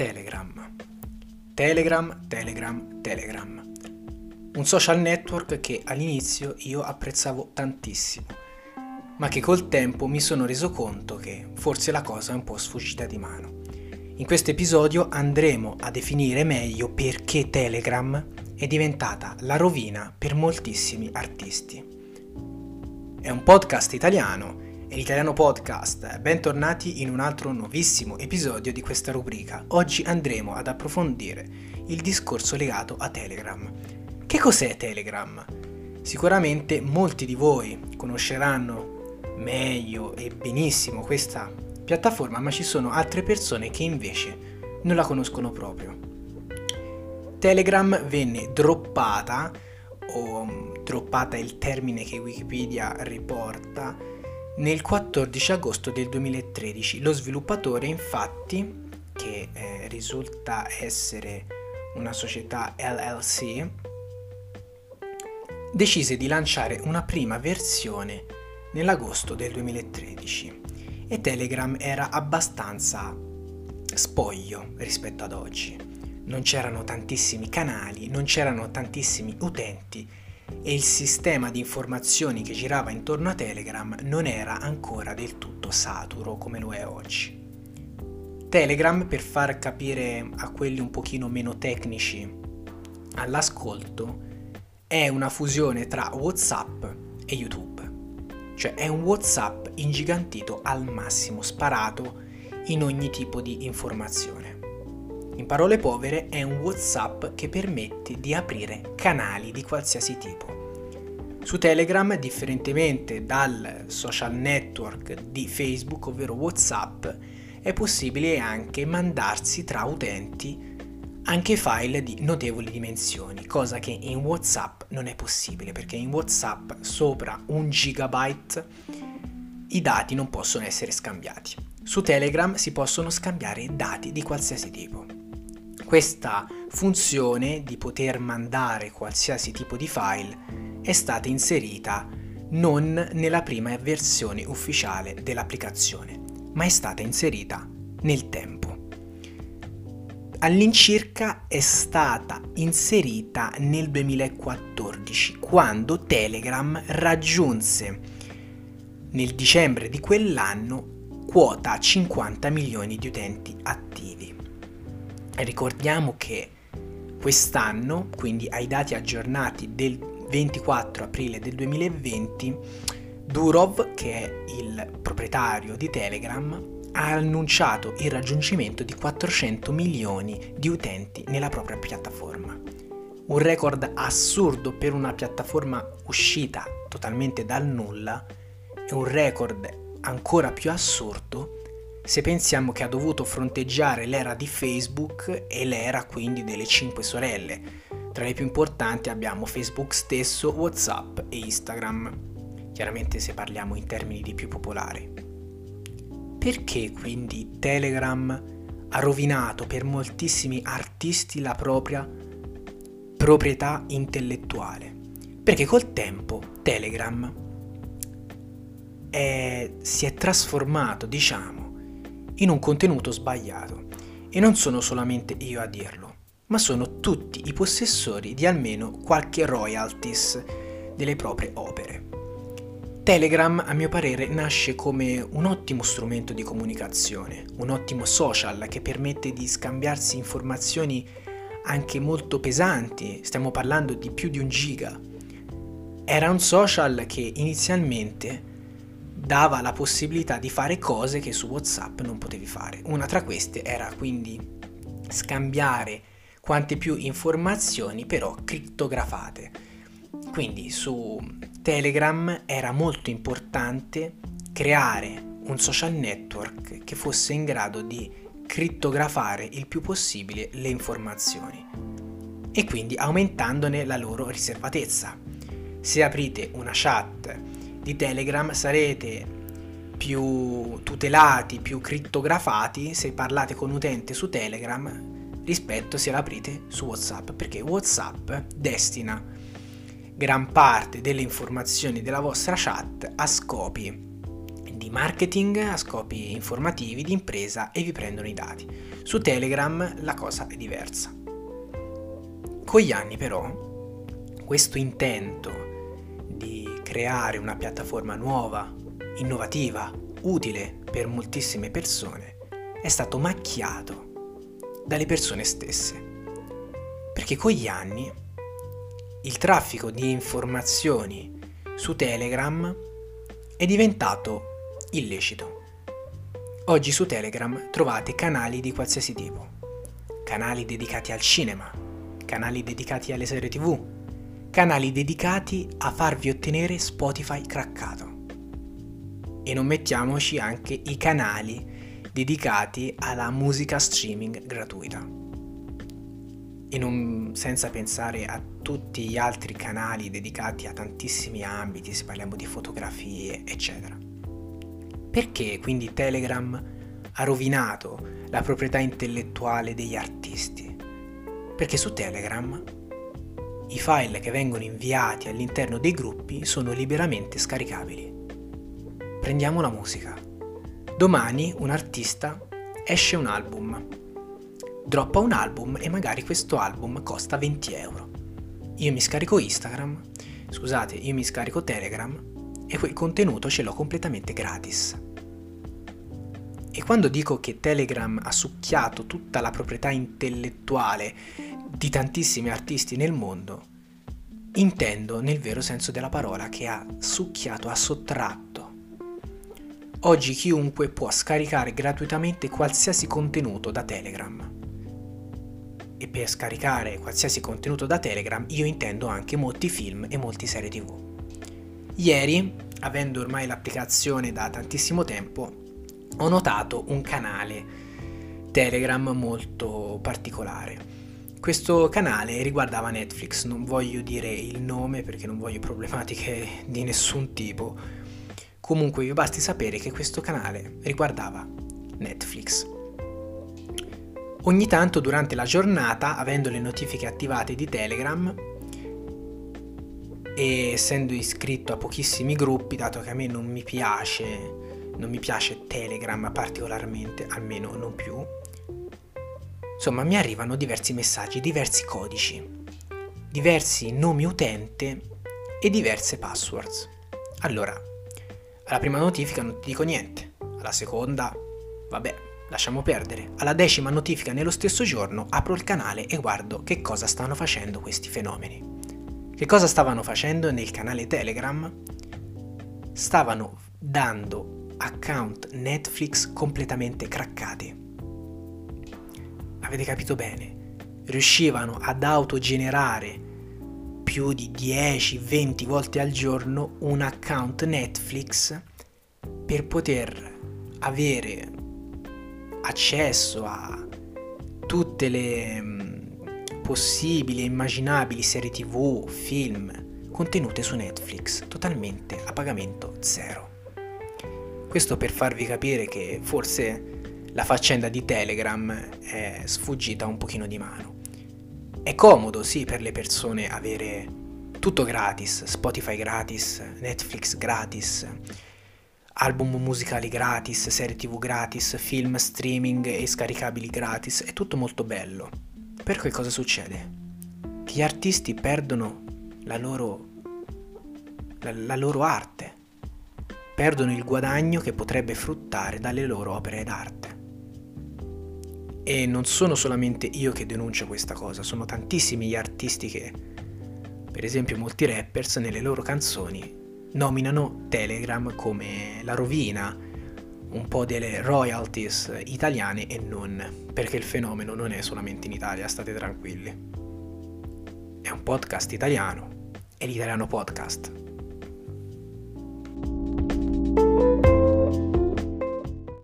Telegram. Telegram, Telegram, Telegram. Un social network che all'inizio io apprezzavo tantissimo, ma che col tempo mi sono reso conto che forse la cosa è un po' sfuggita di mano. In questo episodio andremo a definire meglio perché Telegram è diventata la rovina per moltissimi artisti. È un podcast italiano e l'Italiano Podcast, bentornati in un altro nuovissimo episodio di questa rubrica. Oggi andremo ad approfondire il discorso legato a Telegram. Che cos'è Telegram? Sicuramente molti di voi conosceranno meglio e benissimo questa piattaforma, ma ci sono altre persone che invece non la conoscono proprio. Telegram venne droppata, o droppata è il termine che Wikipedia riporta, nel 14 agosto del 2013 lo sviluppatore infatti, che eh, risulta essere una società LLC, decise di lanciare una prima versione nell'agosto del 2013 e Telegram era abbastanza spoglio rispetto ad oggi. Non c'erano tantissimi canali, non c'erano tantissimi utenti e il sistema di informazioni che girava intorno a Telegram non era ancora del tutto saturo come lo è oggi. Telegram, per far capire a quelli un pochino meno tecnici all'ascolto, è una fusione tra WhatsApp e YouTube. Cioè è un WhatsApp ingigantito al massimo, sparato in ogni tipo di informazione. In parole povere è un WhatsApp che permette di aprire canali di qualsiasi tipo. Su Telegram, differentemente dal social network di Facebook, ovvero WhatsApp, è possibile anche mandarsi tra utenti anche file di notevoli dimensioni, cosa che in WhatsApp non è possibile perché in WhatsApp sopra un gigabyte i dati non possono essere scambiati. Su Telegram si possono scambiare dati di qualsiasi tipo questa funzione di poter mandare qualsiasi tipo di file è stata inserita non nella prima versione ufficiale dell'applicazione, ma è stata inserita nel tempo. All'incirca è stata inserita nel 2014, quando Telegram raggiunse nel dicembre di quell'anno quota 50 milioni di utenti attivi. Ricordiamo che quest'anno, quindi ai dati aggiornati del 24 aprile del 2020, Durov, che è il proprietario di Telegram, ha annunciato il raggiungimento di 400 milioni di utenti nella propria piattaforma. Un record assurdo per una piattaforma uscita totalmente dal nulla e un record ancora più assurdo se pensiamo che ha dovuto fronteggiare l'era di Facebook e l'era quindi delle cinque sorelle. Tra le più importanti abbiamo Facebook stesso, Whatsapp e Instagram, chiaramente se parliamo in termini di più popolari. Perché quindi Telegram ha rovinato per moltissimi artisti la propria proprietà intellettuale? Perché col tempo Telegram è, si è trasformato, diciamo, in un contenuto sbagliato. E non sono solamente io a dirlo, ma sono tutti i possessori di almeno qualche royalties delle proprie opere. Telegram, a mio parere, nasce come un ottimo strumento di comunicazione, un ottimo social che permette di scambiarsi informazioni anche molto pesanti, stiamo parlando di più di un giga. Era un social che inizialmente dava la possibilità di fare cose che su WhatsApp non potevi fare. Una tra queste era quindi scambiare quante più informazioni però crittografate. Quindi su Telegram era molto importante creare un social network che fosse in grado di crittografare il più possibile le informazioni e quindi aumentandone la loro riservatezza. Se aprite una chat di Telegram sarete più tutelati, più crittografati se parlate con utente su Telegram rispetto se l'aprite su WhatsApp, perché WhatsApp destina gran parte delle informazioni della vostra chat a scopi di marketing a scopi informativi di impresa e vi prendono i dati. Su Telegram la cosa è diversa. Con gli anni però questo intento creare una piattaforma nuova, innovativa, utile per moltissime persone è stato macchiato dalle persone stesse. Perché con gli anni il traffico di informazioni su Telegram è diventato illecito. Oggi su Telegram trovate canali di qualsiasi tipo, canali dedicati al cinema, canali dedicati alle serie tv, canali dedicati a farvi ottenere Spotify craccato. E non mettiamoci anche i canali dedicati alla musica streaming gratuita e non, senza pensare a tutti gli altri canali dedicati a tantissimi ambiti, se parliamo di fotografie, eccetera. Perché quindi Telegram ha rovinato la proprietà intellettuale degli artisti? Perché su Telegram i file che vengono inviati all'interno dei gruppi sono liberamente scaricabili. Prendiamo la musica. Domani un artista esce un album droppa un album e magari questo album costa 20 euro. Io mi scarico Instagram, scusate, io mi scarico Telegram e quel contenuto ce l'ho completamente gratis. E quando dico che Telegram ha succhiato tutta la proprietà intellettuale di tantissimi artisti nel mondo, intendo nel vero senso della parola che ha succhiato, ha sottratto. Oggi chiunque può scaricare gratuitamente qualsiasi contenuto da Telegram e per scaricare qualsiasi contenuto da Telegram io intendo anche molti film e molte serie tv. Ieri, avendo ormai l'applicazione da tantissimo tempo, ho notato un canale Telegram molto particolare. Questo canale riguardava Netflix, non voglio dire il nome perché non voglio problematiche di nessun tipo. Comunque vi basti sapere che questo canale riguardava Netflix. Ogni tanto durante la giornata, avendo le notifiche attivate di Telegram e essendo iscritto a pochissimi gruppi, dato che a me non mi piace, non mi piace Telegram particolarmente, almeno non più, insomma mi arrivano diversi messaggi, diversi codici, diversi nomi utente e diverse passwords. Allora, alla prima notifica non ti dico niente, alla seconda, vabbè, Lasciamo perdere. Alla decima notifica nello stesso giorno apro il canale e guardo che cosa stanno facendo questi fenomeni. Che cosa stavano facendo nel canale Telegram? Stavano dando account Netflix completamente craccati. Avete capito bene? Riuscivano ad autogenerare più di 10-20 volte al giorno un account Netflix per poter avere accesso a tutte le mm, possibili e immaginabili serie tv, film contenute su Netflix, totalmente a pagamento zero. Questo per farvi capire che forse la faccenda di Telegram è sfuggita un pochino di mano. È comodo, sì, per le persone avere tutto gratis, Spotify gratis, Netflix gratis, album musicali gratis, serie tv gratis, film streaming e scaricabili gratis, è tutto molto bello. Però che cosa succede? Che gli artisti perdono la loro, la, la loro arte, perdono il guadagno che potrebbe fruttare dalle loro opere d'arte. E non sono solamente io che denuncio questa cosa, sono tantissimi gli artisti che, per esempio molti rappers, nelle loro canzoni nominano Telegram come la rovina un po' delle royalties italiane e non, perché il fenomeno non è solamente in Italia, state tranquilli. È un podcast italiano, è l'italiano podcast.